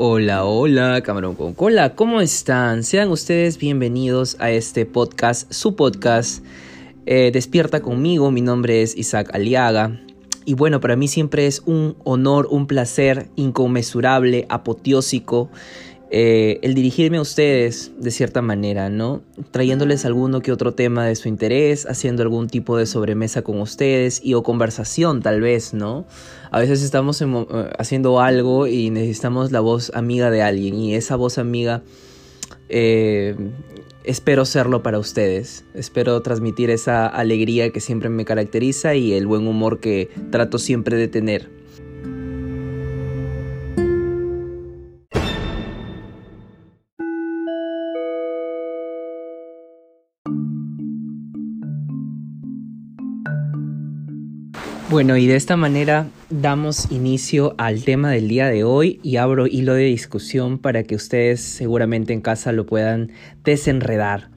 Hola, hola, camarón con cola, ¿cómo están? Sean ustedes bienvenidos a este podcast, su podcast, eh, Despierta conmigo, mi nombre es Isaac Aliaga. Y bueno, para mí siempre es un honor, un placer inconmensurable, apoteósico eh, el dirigirme a ustedes de cierta manera, ¿no? Trayéndoles alguno que otro tema de su interés, haciendo algún tipo de sobremesa con ustedes y o conversación tal vez, ¿no? A veces estamos eh, haciendo algo y necesitamos la voz amiga de alguien y esa voz amiga eh, espero serlo para ustedes. Espero transmitir esa alegría que siempre me caracteriza y el buen humor que trato siempre de tener. Bueno, y de esta manera damos inicio al tema del día de hoy y abro hilo de discusión para que ustedes seguramente en casa lo puedan desenredar.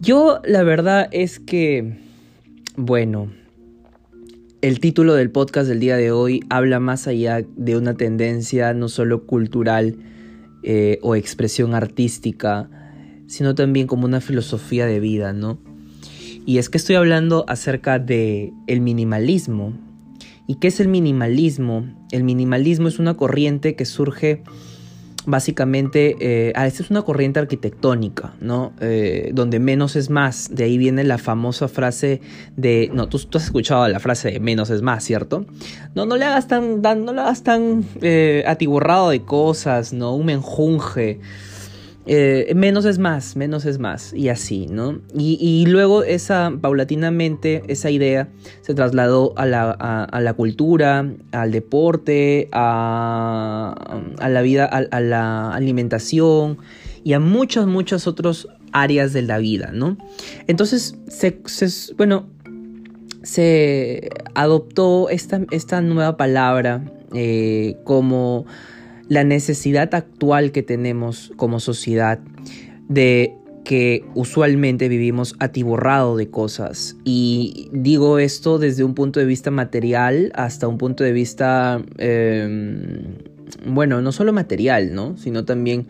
Yo la verdad es que, bueno, el título del podcast del día de hoy habla más allá de una tendencia no solo cultural eh, o expresión artística, sino también como una filosofía de vida, ¿no? Y es que estoy hablando acerca de el minimalismo. ¿Y qué es el minimalismo? El minimalismo es una corriente que surge básicamente, eh, ah, es una corriente arquitectónica, ¿no? Eh, donde menos es más. De ahí viene la famosa frase de, no, tú, has escuchado la frase de menos es más, ¿cierto? No, no le hagas tan, no le hagas tan eh, atiborrado de cosas, ¿no? Un menjunje. Eh, menos es más, menos es más, y así, ¿no? Y, luego esa, paulatinamente, esa idea se trasladó a la, cultura, al deporte, a, la vida, a, la alimentación y a muchas, muchas otras áreas de la vida, ¿no? Entonces, bueno, se adoptó esta, esta nueva palabra eh, como la necesidad actual que tenemos como sociedad de que usualmente vivimos atiborrado de cosas. Y digo esto desde un punto de vista material hasta un punto de vista, em, bueno, no solo material, ¿no? Sino también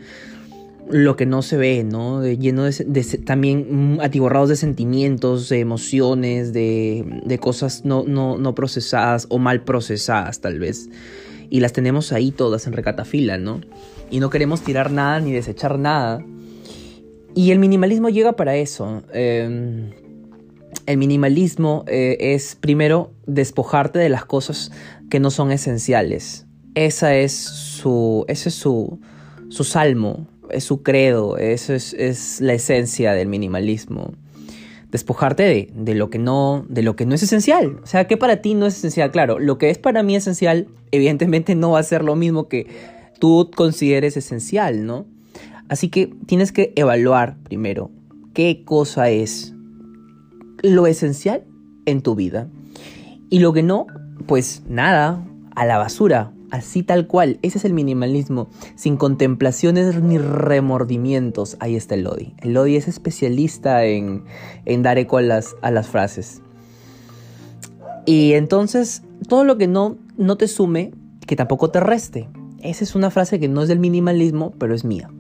lo que no se ve, ¿no? lleno de, también atiborrados de sentimientos, de emociones, de, de cosas no, no, no procesadas o mal procesadas tal vez y las tenemos ahí todas en recatafila, ¿no? Y no queremos tirar nada ni desechar nada. Y el minimalismo llega para eso. Em, el minimalismo eh, es primero despojarte de las cosas que no son esenciales. Esa es su, ese es su, su salmo, es su credo, eso es, es la esencia del minimalismo despojarte de, lo que no, de lo que no es esencial. O sea, ¿qué para ti no es esencial? Claro, lo que es para mí esencial, evidentemente no va a ser lo mismo que tú consideres esencial, ¿no? Así que tienes que evaluar primero qué cosa es lo esencial en tu vida. Y lo que no, pues nada, a la basura así tal cual. Ese es el minimalismo, sin contemplaciones ni remordimientos. Ahí está el Lodi. El Lodi es especialista en, dar eco a las, a las frases. Y entonces, todo lo que no, no te sume, que tampoco te reste. Esa es una frase que no es del minimalismo, pero es mía.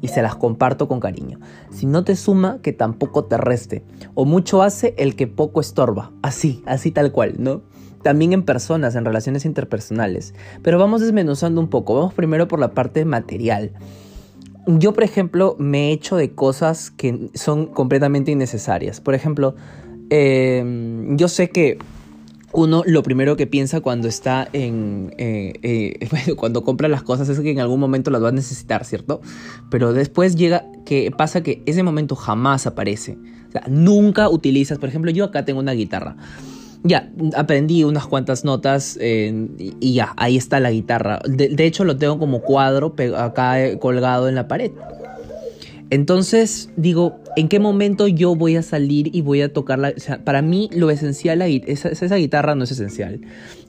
Y se las comparto con cariño. Si no te suma, que tampoco te reste. O mucho hace el que poco estorba. Así, así tal cual, ¿no? También en personas, en relaciones interpersonales. Pero vamos desmenuzando un poco. Vamos primero por la parte material. Yo, por ejemplo, me he hecho de cosas que son completamente innecesarias. Por ejemplo, em, yo sé que uno lo primero que piensa cuando está en... Eh, eh, cuando compra las cosas es que en algún momento las va a necesitar, ¿cierto? Pero después llega que pasa que ese momento jamás aparece. O sea, nunca utilizas, por ejemplo, yo acá tengo una guitarra. Ya, aprendí unas cuantas notas y ya, ahí está la guitarra. De, hecho, lo tengo como cuadro acá eh, colgado en la pared. Entonces, digo, ¿en qué momento yo voy a salir y voy a tocarla? O sea, para mí lo esencial, esa, esa guitarra no es esencial.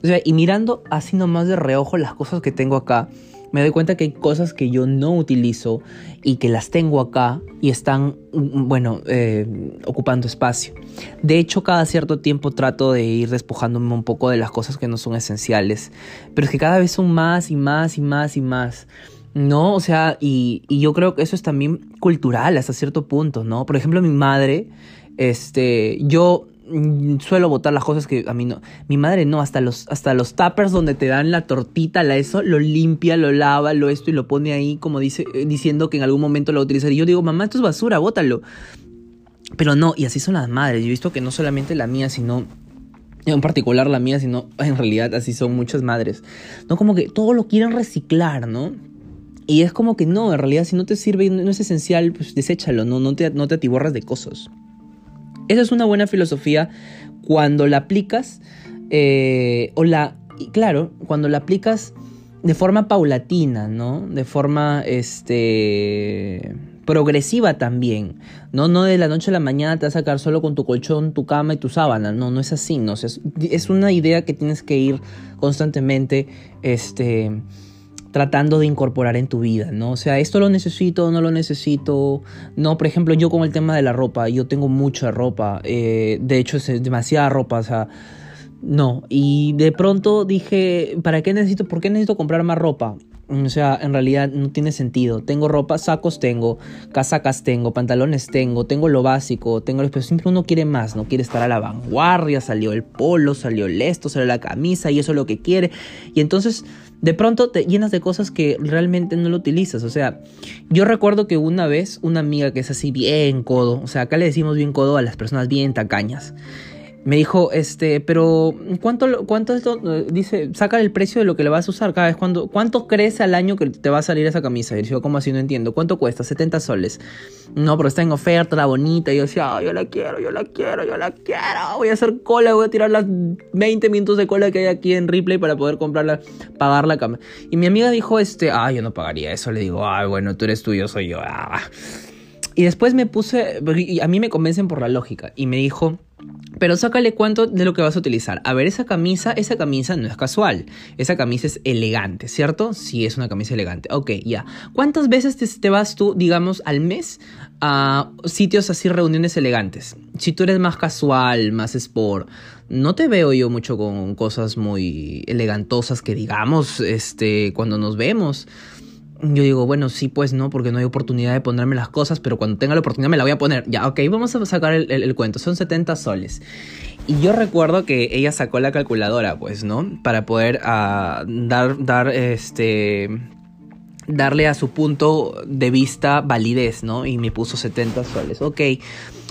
O sea, y mirando así nomás de reojo las cosas que tengo acá, me doy cuenta que hay cosas que yo no utilizo y que las tengo acá y están, mm, bueno, eh, ocupando espacio. De hecho, cada cierto tiempo trato de ir despojándome un poco de las cosas que no son esenciales, pero es que cada vez son más y más y más y más. ¿no? O sea, y, y, yo creo que eso es también cultural hasta cierto punto, ¿no? Por ejemplo, mi madre, este, yo mm, suelo botar las cosas que a mí no. Mi madre no, hasta los, hasta los donde te dan la tortita, la eso, lo limpia, lo lava, lo esto y lo pone ahí como dice, eh, diciendo que en algún momento lo va a utilizar. Y yo digo, mamá, esto es basura, bótalo. Pero no, y así son las madres. Yo he visto que no solamente la mía, sino en particular la mía, sino en realidad así son muchas madres. No como que todo lo quieren reciclar, ¿no? Y es como que no, en realidad si no te sirve y no es esencial, pues deséchalo, no, no, te, no te atiborras de cosas. Esa es una buena filosofía cuando la aplicas, eh, o la, claro, cuando la aplicas de forma paulatina, ¿no? De forma, este, progresiva también, ¿no? No de la noche a la mañana te vas a sacar solo con tu colchón, tu cama y tu sábana, no, no es así, ¿no? es, es una idea que tienes que ir constantemente, este tratando de incorporar en tu vida, ¿no? O sea, esto lo necesito, no lo necesito. No, por ejemplo, yo con el tema de la ropa, yo tengo mucha ropa, eh, de hecho es demasiada ropa, o sea, no. Y de pronto dije, ¿para qué necesito, por qué necesito comprar más ropa? O sea, en realidad no tiene sentido. Tengo ropa, sacos tengo, casacas tengo, pantalones tengo, tengo lo básico, tengo pero siempre uno quiere más, no quiere estar a la vanguardia, salió el polo, salió el esto, salió la camisa y eso es lo que quiere. Y entonces de pronto te llenas de cosas que realmente no lo utilizas. O sea, yo recuerdo que una vez una amiga que es así bien codo, o sea, acá le decimos bien codo a las personas bien tacañas me dijo, este, pero ¿cuánto, cuánto esto? Dice, saca el precio de lo que le vas a usar cada vez. ¿Cuánto crees al año que te va a salir esa camisa? Y yo, ¿cómo así? No entiendo. ¿Cuánto cuesta? 70 soles. No, pero está en oferta, la bonita. Y yo decía, yo la quiero, yo la quiero, yo la quiero. Voy a hacer cola, voy a tirar las 20 minutos de cola que hay aquí en Ripley para poder comprarla, pagar la cama. Y mi amiga dijo, este, ah, yo no pagaría eso. Le digo, ah, bueno, tú eres tú, yo soy yo. Ah. Y después me puse, a mí me convencen por la lógica. Y me dijo, pero sácale cuánto de lo que vas a utilizar. A ver, esa camisa, esa camisa no es casual. Esa camisa es elegante, ¿cierto? Sí, es una camisa elegante. Ok, ya. ¿Cuántas veces te, vas tú, digamos, al mes a sitios así, reuniones elegantes? Si tú eres más casual, más sport, no te veo yo mucho con cosas muy elegantosas que digamos, este, cuando nos vemos yo digo, bueno, sí, pues no, porque no hay oportunidad de ponerme las cosas, pero cuando tenga la oportunidad me la voy a poner. Ya, ok, vamos a sacar el, cuento. Son 70 soles. Y yo recuerdo que ella sacó la calculadora, pues, ¿no? Para poder uh, dar, dar, este, darle a su punto de vista validez, ¿no? Y me puso 70 soles. Ok.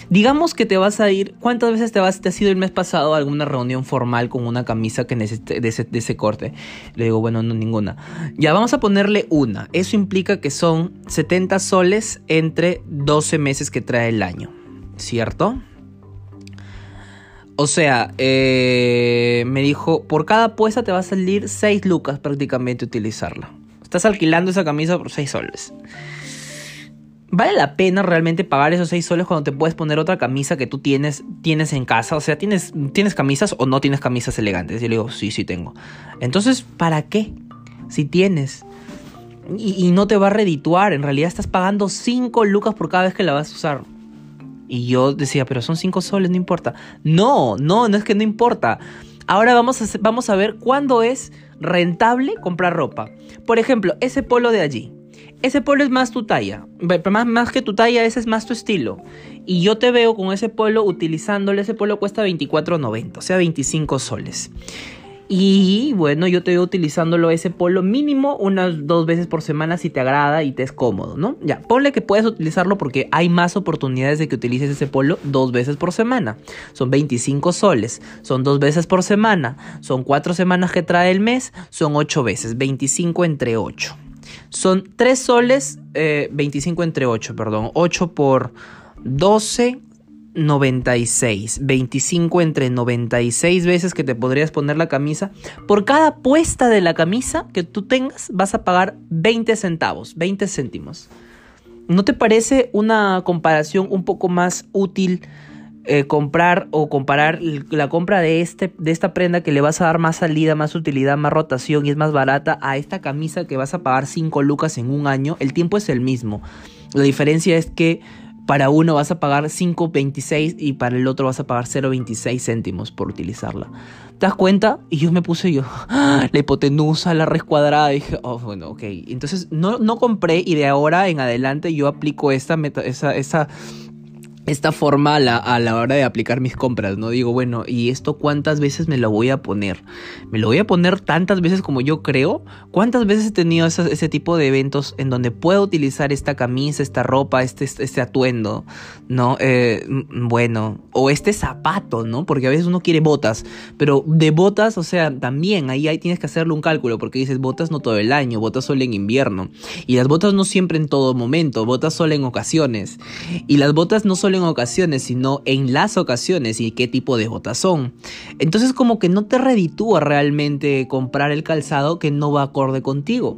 Digamos que te vas a ir, ¿cuántas veces te, vas, te has ido el mes pasado a alguna reunión formal con una camisa que necesite de ese, corte? Le digo, bueno, no, ninguna. Ya, vamos a ponerle una. Eso implica que son 70 soles entre 12 meses que trae el año, ¿cierto? O sea, eh, me dijo, por cada apuesta te va a salir 6 lucas prácticamente utilizarla. Estás alquilando esa camisa por 6 soles. ¿Vale la pena realmente pagar esos 6 soles cuando te puedes poner otra camisa que tú tienes, tienes en casa? O sea, ¿tienes, ¿tienes camisas o no tienes camisas elegantes? Y yo le digo, sí, sí tengo. Entonces, ¿para qué? Si tienes. Y, no te va a redituar. En realidad estás pagando 5 lucas por cada vez que la vas a usar. Y yo decía, pero son 5 soles, no importa. No, no, no es que no importa. Ahora vamos a, vamos a ver cuándo es rentable comprar ropa. Por ejemplo, ese polo de allí ese polo es más tu talla. Más, más que tu talla, ese es más tu estilo. Y yo te veo con ese polo utilizándolo. Ese polo cuesta 24.90, o sea, 25 soles. Y bueno, yo te veo utilizándolo ese polo mínimo unas dos veces por semana si te agrada y te es cómodo, ¿no? Ya, ponle que puedes utilizarlo porque hay más oportunidades de que utilices ese polo dos veces por semana. Son 25 soles, son dos veces por semana, son cuatro semanas que trae el mes, son ocho veces, 25 entre 8. Son 3 soles, 25 eh, entre 8, perdón. 8 por 12, 96. 25 entre 96 veces que te podrías poner la camisa. Por cada puesta de la camisa que tú tengas, vas a pagar 20 centavos, 20 céntimos. ¿No te parece una comparación un poco más útil? Eh, comprar o comparar la compra de, este, de esta prenda que le vas a dar más salida, más utilidad, más rotación y es más barata a esta camisa que vas a pagar 5 lucas en un año, el tiempo es el mismo. La diferencia es que para uno vas a pagar 5.26 y para el otro vas a pagar 0.26 céntimos por utilizarla. ¿Te das cuenta? Y yo me puse yo, la hipotenusa, la res cuadrada. Dije, oh, bueno, ok. Entonces no, no compré y de ahora en adelante yo aplico esta, meta, esa, esa esta forma a la, hora de aplicar mis compras, ¿no? Digo, bueno, ¿y esto cuántas veces me lo voy a poner? ¿Me lo voy a poner tantas veces como yo creo? ¿Cuántas veces he tenido ese, tipo de eventos en donde puedo utilizar esta camisa, esta ropa, este, este atuendo, ¿no? Eh, bueno, o este zapato, ¿no? Porque a veces uno quiere botas, pero de botas, o sea, también ahí, ahí tienes que hacerle un cálculo, porque dices, botas no todo el año, botas solo en invierno. Y las botas no siempre en todo momento, botas solo en ocasiones. Y las botas no solo en ocasiones, sino en las ocasiones y qué tipo de botas son. Entonces como que no te reditúa realmente comprar el calzado que no va acorde contigo.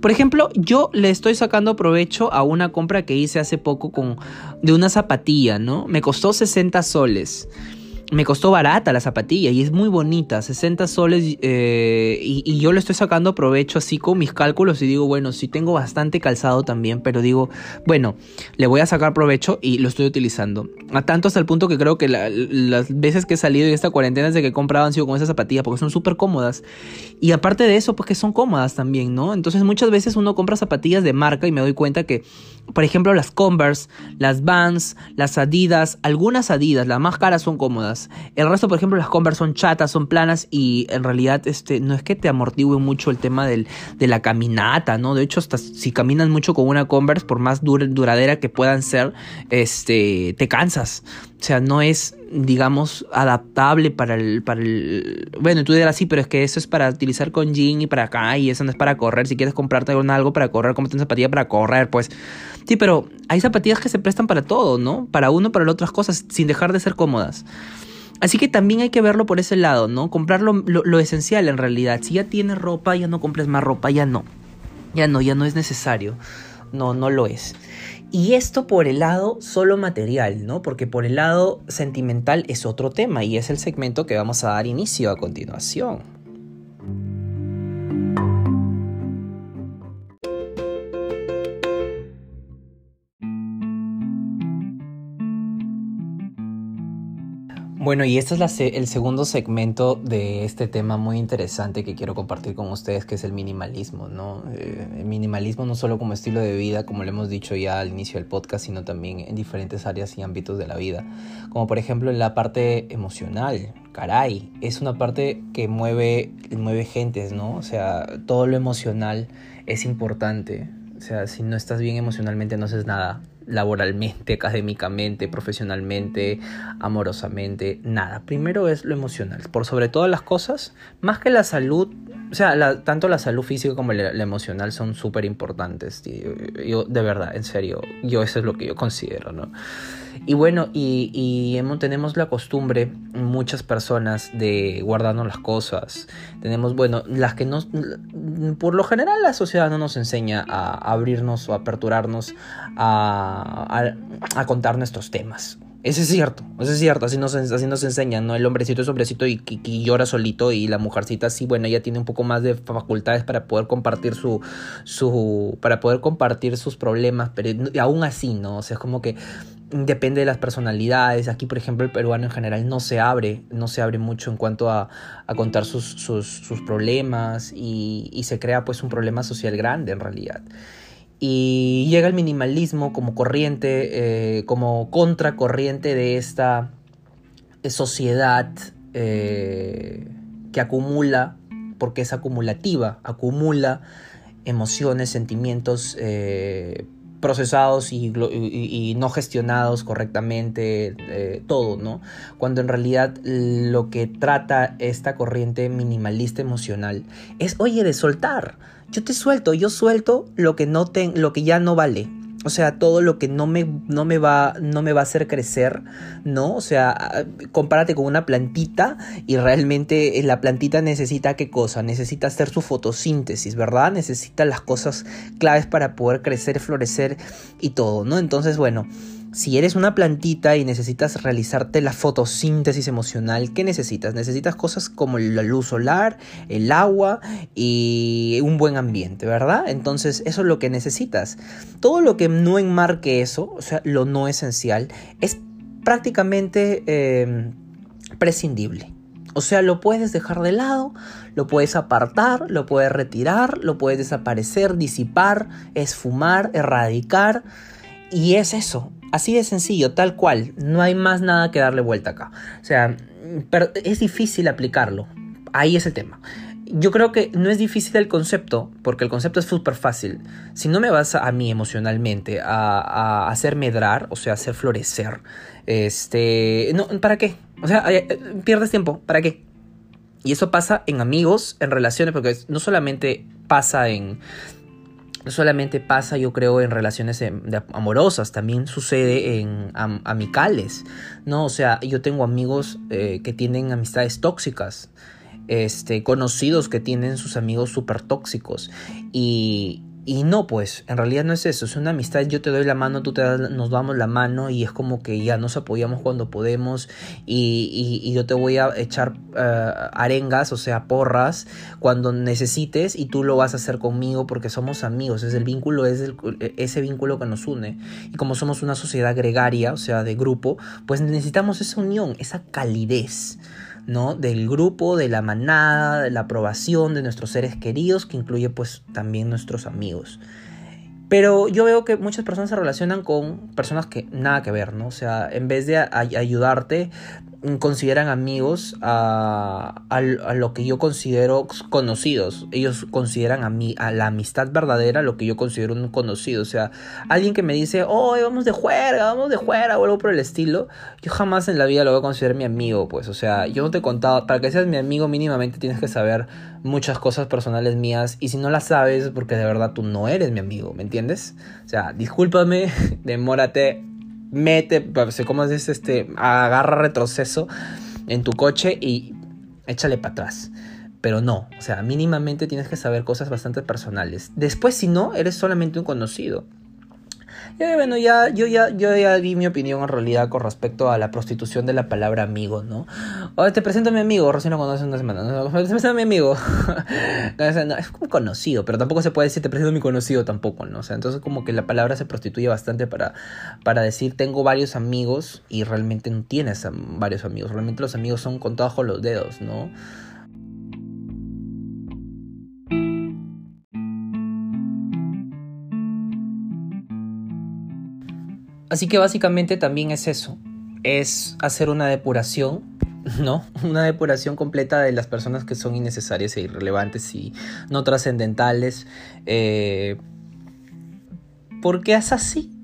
Por ejemplo, yo le estoy sacando provecho a una compra que hice hace poco con de una zapatilla, ¿no? Me costó 60 soles me costó barata la zapatilla y es muy bonita, 60 soles eh, y, yo le estoy sacando provecho así con mis cálculos y digo, bueno, sí tengo bastante calzado también, pero digo, bueno, le voy a sacar provecho y lo estoy utilizando. A tanto hasta el punto que creo que las veces que he salido en esta cuarentena de que he comprado han sido con esas zapatillas porque son súper cómodas. Y aparte de eso, pues que son cómodas también, ¿no? Entonces muchas veces uno compra zapatillas de marca y me doy cuenta que, por ejemplo, las Converse, las Vans, las Adidas, algunas Adidas, las más caras son cómodas el resto, por ejemplo, las Converse son chatas, son planas y en realidad este, no es que te amortigue mucho el tema del, de la caminata, ¿no? De hecho, hasta si caminas mucho con una Converse, por más duradera que puedan ser, este, te cansas. O sea, no es, digamos, adaptable para el, para el... Bueno, tú dirás, sí, pero es que eso es para utilizar con jean y para acá y eso no es para correr. Si quieres comprarte algo para correr, cómprate una zapatilla para correr, pues... Sí, pero hay zapatillas que se prestan para todo, ¿no? Para uno, para otras cosas, sin dejar de ser cómodas. Así que también hay que verlo por ese lado, ¿no? Comprar lo, esencial en realidad. Si ya tienes ropa, ya no compres más ropa, ya no. Ya no, ya no es necesario. No, no lo es. Y esto por el lado solo material, ¿no? Porque por el lado sentimental es otro tema y es el segmento que vamos a dar inicio a continuación. Bueno, y este es el segundo segmento de este tema muy interesante que quiero compartir con ustedes, que es el minimalismo, ¿no? Eh, el minimalismo no solo como estilo de vida, como le hemos dicho ya al inicio del podcast, sino también en diferentes áreas y ámbitos de la vida. Como por ejemplo en la parte emocional, caray, es una parte que mueve, mueve gentes, ¿no? O sea, todo lo emocional es importante. O sea, si no estás bien emocionalmente no haces nada laboralmente, académicamente, profesionalmente, amorosamente, nada. Primero es lo emocional, por sobre todas las cosas, más que la salud, o sea, tanto la salud física como la, emocional son súper importantes. Yo, de verdad, en serio, yo eso es lo que yo considero, ¿no? Y bueno, y, y, tenemos la costumbre, muchas personas, de guardarnos las cosas. Tenemos, bueno, las que nos... Por lo general la sociedad no nos enseña a abrirnos o aperturarnos a, a, contar nuestros temas. Eso es cierto, eso es cierto, así nos, así nos enseñan, ¿no? El hombrecito es hombrecito y, y, llora solito y la mujercita sí, bueno, ella tiene un poco más de facultades para poder compartir su, su, para poder compartir sus problemas, pero aún así, ¿no? O sea, es como que depende de las personalidades. Aquí, por ejemplo, el peruano en general no se abre, no se abre mucho en cuanto a, contar sus, sus, problemas y, se crea pues un problema social grande en realidad. Y llega el minimalismo como corriente, eh, como contracorriente de esta sociedad eh, que acumula, porque es acumulativa, acumula emociones, sentimientos, eh, procesados y, no gestionados correctamente, eh, todo, ¿no? Cuando en realidad lo que trata esta corriente minimalista emocional es, oye, de soltar. Yo te suelto, yo suelto lo que, no te, lo que ya no vale. O sea, todo lo que no me, no me, va, no me va a hacer crecer, ¿no? O sea, compárate con una plantita y realmente la plantita necesita qué cosa? Necesita hacer su fotosíntesis, ¿verdad? Necesita las cosas claves para poder crecer, florecer y todo, ¿no? Entonces, bueno, si eres una plantita y necesitas realizarte la fotosíntesis emocional, ¿qué necesitas? Necesitas cosas como la luz solar, el agua y un buen ambiente, ¿verdad? Entonces eso es lo que necesitas. Todo lo que no enmarque eso, o sea, lo no esencial, es prácticamente em, prescindible. O sea, lo puedes dejar de lado, lo puedes apartar, lo puedes retirar, lo puedes desaparecer, disipar, esfumar, erradicar. Y es eso, así de sencillo, tal cual. No hay más nada que darle vuelta acá. O sea, pero es difícil aplicarlo. Ahí es el tema. Yo creo que no es difícil el concepto, porque el concepto es súper fácil. Si no me vas a, mí emocionalmente a, a, hacer medrar, o sea, hacer florecer, este, no, ¿para qué? O sea, eh, pierdes tiempo, ¿para qué? Y eso pasa en amigos, en relaciones, porque no solamente pasa en, solamente pasa, yo creo, en relaciones amorosas, también sucede en amicales, ¿no? O sea, yo tengo amigos eh, que tienen amistades tóxicas, este, conocidos que tienen sus amigos súper tóxicos. Y, y no, pues, en realidad no es eso, es una amistad, yo te doy la mano, tú te das, nos damos la mano y es como que ya nos apoyamos cuando podemos y, y, yo te voy a echar uh, arengas, o sea, porras, cuando necesites y tú lo vas a hacer conmigo porque somos amigos, es el vínculo, es el, ese vínculo que nos une. Y como somos una sociedad gregaria, o sea, de grupo, pues necesitamos esa unión, esa calidez. ¿No? Del grupo, de la manada, de la aprobación de nuestros seres queridos, que incluye pues también nuestros amigos. Pero yo veo que muchas personas se relacionan con personas que nada que ver, ¿no? O sea, en vez de ayudarte, consideran amigos a, a, lo que yo considero conocidos. Ellos consideran a mí, a la amistad verdadera, lo que yo considero un conocido. O sea, alguien que me dice, oh, vamos de juerga, vamos de juerga o algo por el estilo, yo jamás en la vida lo voy a considerar mi amigo, pues. O sea, yo no te he contado, para que seas mi amigo mínimamente tienes que saber muchas cosas personales mías y si no las sabes, porque de verdad tú no eres mi amigo, ¿me entiendes? O sea, discúlpame, demórate mete, pues, ¿cómo es este? Agarra retroceso en tu coche y échale para atrás. Pero no, o sea, mínimamente tienes que saber cosas bastante personales. Después, si no, eres solamente un conocido. Bueno, ya, yo ya, yo ya di mi opinión en realidad con respecto a la prostitución de la palabra amigo, ¿no? O te presento a mi amigo, recién lo conoces una semana. ¿no? Te presento a mi amigo. es como conocido, pero tampoco se puede decir te presento a mi conocido tampoco, ¿no? O sea, entonces como que la palabra se prostituye bastante para, para decir tengo varios amigos y realmente no tienes varios amigos. Realmente los amigos son contados con los dedos, ¿no? Así que básicamente también es eso, es hacer una depuración, ¿no? Una depuración completa de las personas que son innecesarias e irrelevantes y no trascendentales. Eh, porque es así,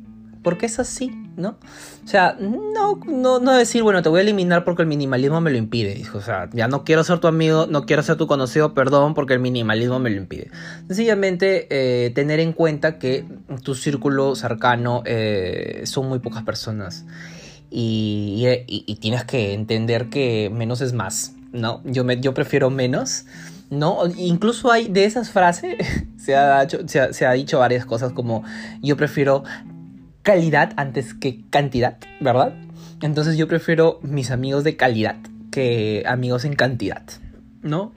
porque es así. ¿no? O sea, no, no, no decir, bueno, te voy a eliminar porque el minimalismo me lo impide. O sea, ya no quiero ser tu amigo, no quiero ser tu conocido, perdón, porque el minimalismo me lo impide. Sencillamente, eh, tener en cuenta que tu círculo cercano eh, son muy pocas personas. Y, y, tienes que entender que menos es más, ¿no? Yo, me, yo prefiero menos. ¿no? Incluso hay de esas frases, se ha, se, se ha, dicho varias cosas como yo prefiero calidad antes que cantidad, ¿verdad? Entonces yo prefiero mis amigos de calidad que amigos en cantidad, ¿no?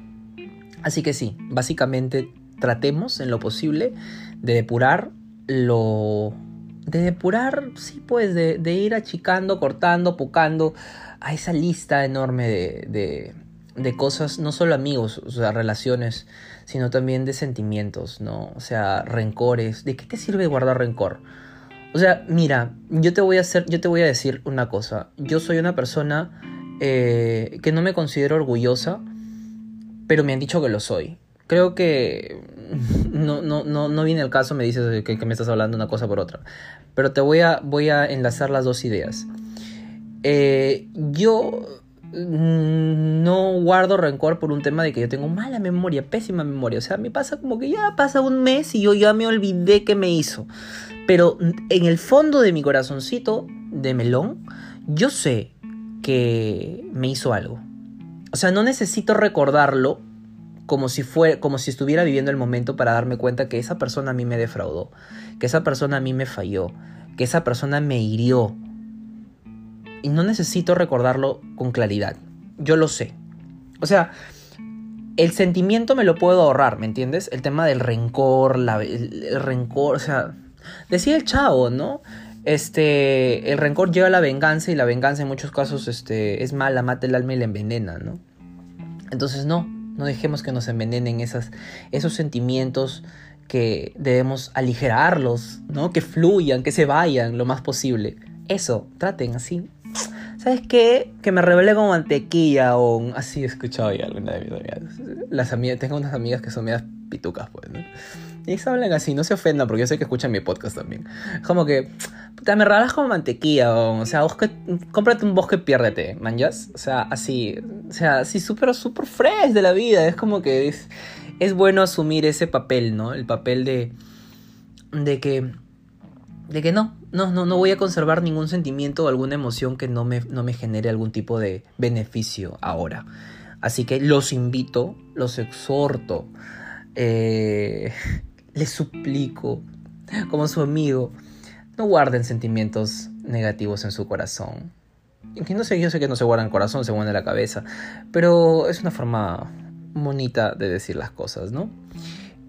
Así que sí, básicamente tratemos en lo posible de depurar lo... De depurar, sí, pues, de, ir achicando, cortando, pocando a esa lista enorme de, de, de cosas, no solo amigos, o sea, relaciones, sino también de sentimientos, ¿no? O sea, rencores. ¿De qué te sirve guardar rencor? O sea, mira, yo te voy a hacer, yo te voy a decir una cosa. Yo soy una persona eh, que no me considero orgullosa, pero me han dicho que lo soy. Creo que no, no, no, no viene el caso, me dices que, me estás hablando una cosa por otra. Pero te voy a, voy a enlazar las dos ideas. Eh, yo no guardo rencor por un tema de que yo tengo mala memoria, pésima memoria. O sea, me pasa como que ya pasa un mes y yo ya me olvidé qué me hizo. Pero en el fondo de mi corazoncito de melón, yo sé que me hizo algo. O sea, no necesito recordarlo como si, fue, como si estuviera viviendo el momento para darme cuenta que esa persona a mí me defraudó, que esa persona a mí me falló, que esa persona me hirió. Y no necesito recordarlo con claridad. Yo lo sé. O sea, el sentimiento me lo puedo ahorrar, ¿me entiendes? El tema del rencor, la, el rencor, o sea, Decía el chavo, ¿no? Este, el rencor lleva a la venganza y la venganza en muchos casos este, es mala, mata el alma y la envenena, ¿no? Entonces no, no dejemos que nos envenenen esas, esos sentimientos que debemos aligerarlos, ¿no? Que fluyan, que se vayan lo más posible. Eso, traten así. ¿Sabes qué? Que me revele como mantequilla o así he escuchado ya alguna de mis amigas. Las tengo unas amigas que son medias pitucas, pues, ¿no? Y ellos hablan así, no se ofendan porque yo sé que escuchan mi podcast también. Como que, puta, me como mantequilla, o, sea, cómprate un bosque piérdete, manjas. O sea, así, o sea, así súper, súper fresh de la vida. Es como que es, es bueno asumir ese papel, ¿no? El papel de, de que, de que no, no, no, no voy a conservar ningún sentimiento o alguna emoción que no me, no me genere algún tipo de beneficio ahora. Así que los invito, los exhorto, eh, les suplico, como su amigo, no guarden sentimientos negativos en su corazón. No sé, yo sé que no se guarda en el corazón, se guarda en la cabeza, pero es una forma bonita de decir las cosas, ¿no?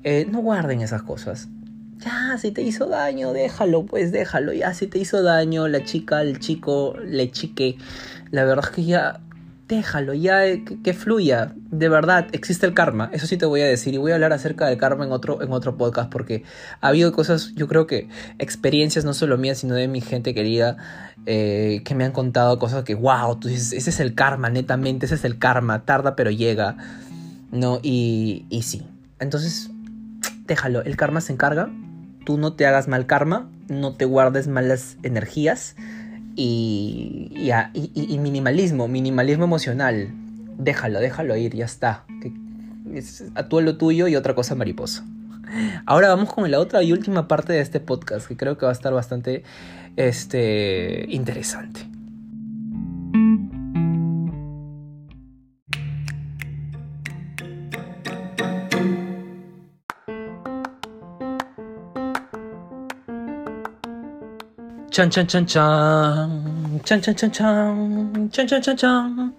Eh, no guarden esas cosas. Ya, si te hizo daño, déjalo, pues déjalo. Ya, si te hizo daño la chica, el chico, le chique, la verdad es que ya déjalo, ya eh, que, fluya. De verdad, existe el karma. Eso sí te voy a decir. Y voy a hablar acerca del karma en otro, en otro podcast. Porque ha habido cosas, yo creo que experiencias no solo mías, sino de mi gente querida, eh, que me han contado cosas que, wow, ese es el karma, netamente, ese es el karma. Tarda pero llega. ¿No? Y, y sí. Entonces, déjalo. El karma se encarga. Tú no te hagas mal karma. No te guardes malas energías y, y, minimalismo, minimalismo emocional. Déjalo, déjalo ir, ya está. a tú lo tuyo y otra cosa mariposa. Ahora vamos con la otra y última parte de este podcast que creo que va a estar bastante este, interesante. Chan, chan, chan, chan. Chan, chan, chan, chan. Chan, chan, chan, chan.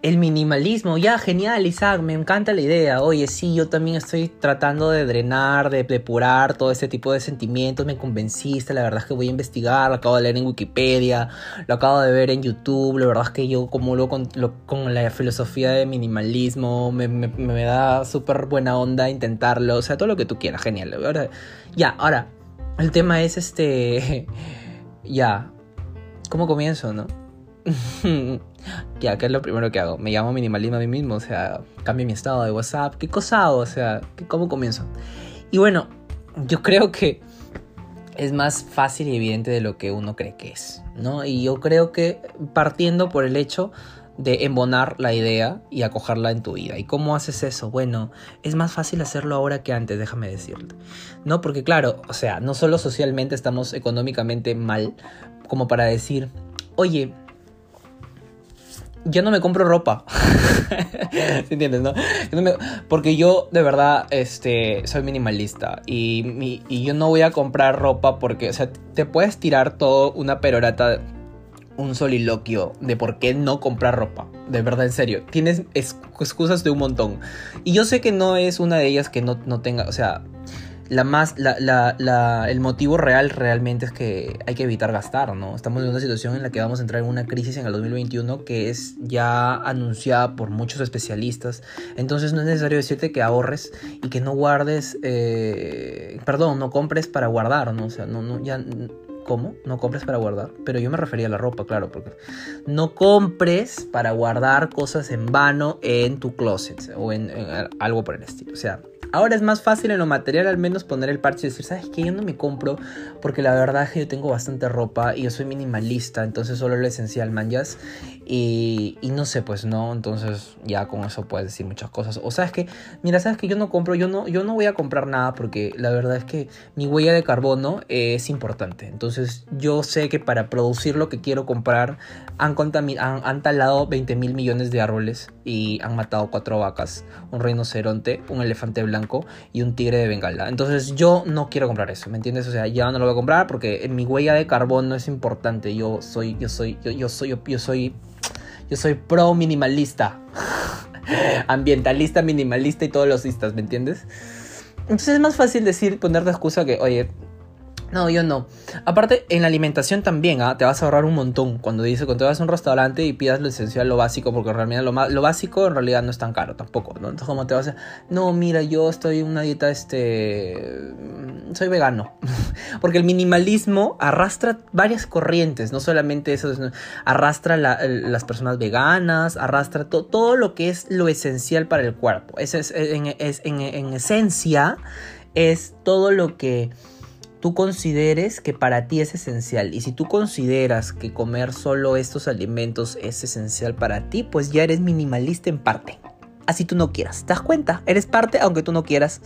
El minimalismo, ya, genial, Isaac, me encanta la idea. Oye, sí, yo también estoy tratando de drenar, de depurar todo ese tipo de sentimientos. Me convenciste, la verdad es que voy a investigar, lo acabo de leer en Wikipedia, lo acabo de ver en YouTube. La verdad es que yo como con, con la filosofía de minimalismo, me da súper buena onda intentarlo. O sea, todo lo que tú quieras, genial. Ahora, ya, ahora, el tema es este ya, ¿cómo comienzo, no? ya, ¿qué es lo primero que hago? Me llamo minimalismo a mí mismo, o sea, cambio mi estado de WhatsApp, ¿qué cosa hago? O sea, ¿cómo comienzo? Y bueno, yo creo que es más fácil y evidente de lo que uno cree que es, ¿no? Y yo creo que partiendo por el hecho de embonar la idea y acogerla en tu vida. ¿Y cómo haces eso? Bueno, es más fácil hacerlo ahora que antes, déjame decirte. No, porque claro, o sea, no solo socialmente estamos económicamente mal como para decir, oye, yo no me compro ropa. entiendes, no? porque yo de verdad este, soy minimalista y, y yo no voy a comprar ropa porque, o sea, te puedes tirar todo una perorata un soliloquio de por qué no comprar ropa. De verdad, en serio. Tienes excusas de un montón. Y yo sé que no es una de ellas que no, no tenga, o sea, la más, la, la, el motivo real realmente es que hay que evitar gastar, ¿no? Estamos en una situación en la que vamos a entrar en una crisis en el 2021 que es ya anunciada por muchos especialistas. Entonces no es necesario decirte que ahorres y que no guardes, eh, perdón, no compres para guardar, ¿no? O sea, no, no, ¿Cómo? No compres para guardar. Pero yo me refería a la ropa, claro, porque no compres para guardar cosas en vano en tu closet o en, en algo por el estilo. O sea, Ahora es más fácil en lo material al menos poner el parche y decir, ¿sabes qué? Yo no me compro porque la verdad es que yo tengo bastante ropa y yo soy minimalista, entonces solo lo esencial manjas. Y, no sé, pues no, entonces ya con eso puedes decir muchas cosas. O sabes que, mira, sabes que yo no compro, yo no, yo no voy a comprar nada porque la verdad es que mi huella de carbono es importante. Entonces yo sé que para producir lo que quiero comprar han, han, han talado 20 mil millones de árboles y han matado cuatro vacas, un rinoceronte, un elefante blanco y un tigre de Bengala. Entonces yo no quiero comprar eso, ¿me entiendes? O sea, ya no lo voy a comprar porque mi huella de carbono es importante. Yo soy, yo soy, yo, yo soy, yo, soy, yo soy pro minimalista. Ambientalista, minimalista y todos los istas, ¿me entiendes? Entonces es más fácil decir, poner de excusa que, oye, No, yo no. Aparte, en la alimentación también, ¿ah? te vas a ahorrar un montón. Cuando dices, cuando te vas a un restaurante y pidas lo esencial, lo básico, porque realmente lo, lo básico en realidad no es tan caro tampoco, ¿no? Entonces, como te vas a no, mira, yo estoy en una dieta, este, soy vegano. porque el minimalismo arrastra varias corrientes, no solamente eso, arrastra las personas veganas, arrastra todo lo que es lo esencial para el cuerpo. Es, es, es en esencia, es todo lo que tú consideres que para ti es esencial. Y si tú consideras que comer solo estos alimentos es esencial para ti, pues ya eres minimalista en parte. Así tú no quieras. ¿Te das cuenta? Eres parte aunque tú no quieras.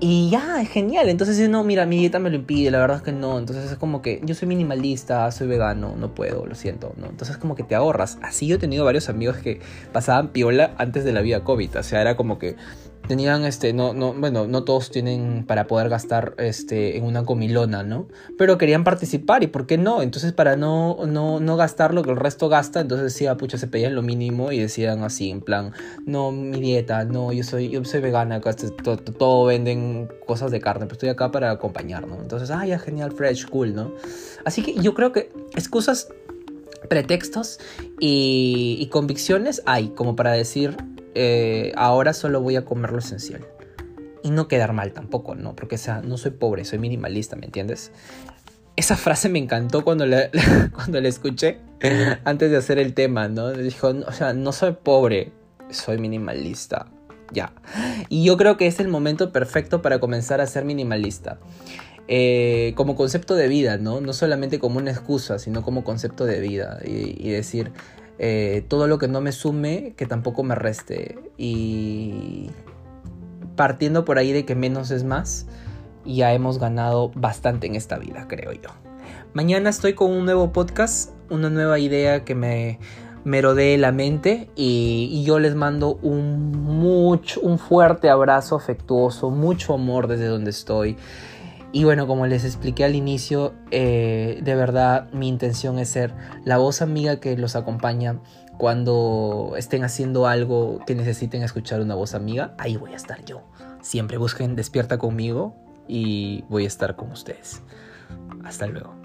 Y ya, es genial. Entonces, no, mira, mi dieta me lo impide, la verdad es que no. Entonces es como que yo soy minimalista, soy vegano, no puedo, lo siento, ¿no? Entonces es como que te ahorras. Así yo he tenido varios amigos que pasaban piola antes de la vida COVID. O sea, era como que tenían este no no bueno no todos tienen para poder gastar este en una comilona no pero querían participar y por qué no entonces para no no no gastar lo que el resto gasta entonces decía pucha se pedían lo mínimo y decían así en plan no mi dieta no yo soy yo soy vegana este, todo, venden cosas de carne pero estoy acá para acompañar no entonces ah ya genial fresh cool no así que yo creo que excusas pretextos y convicciones hay como para decir eh, ahora solo voy a comer lo esencial. Y no quedar mal tampoco, ¿no? Porque, o sea, no soy pobre, soy minimalista, ¿me entiendes? Esa frase me encantó cuando la, cuando la escuché antes de hacer el tema, ¿no? Dijo, o sea, no soy pobre, soy minimalista. Ya. Y yo creo que es el momento perfecto para comenzar a ser minimalista. Eh, como concepto de vida, ¿no? No solamente como una excusa, sino como concepto de vida. y decir, eh, todo lo que no me sume, que tampoco me reste. Y partiendo por ahí de que menos es más, ya hemos ganado bastante en esta vida, creo yo. Mañana estoy con un nuevo podcast, una nueva idea que me merodee la mente y, y, yo les mando un mucho, un fuerte abrazo afectuoso, mucho amor desde donde estoy. Y bueno, como les expliqué al inicio, eh, de verdad mi intención es ser la voz amiga que los acompaña cuando estén haciendo algo que necesiten escuchar una voz amiga. Ahí voy a estar yo. Siempre busquen despierta conmigo y voy a estar con ustedes. Hasta luego.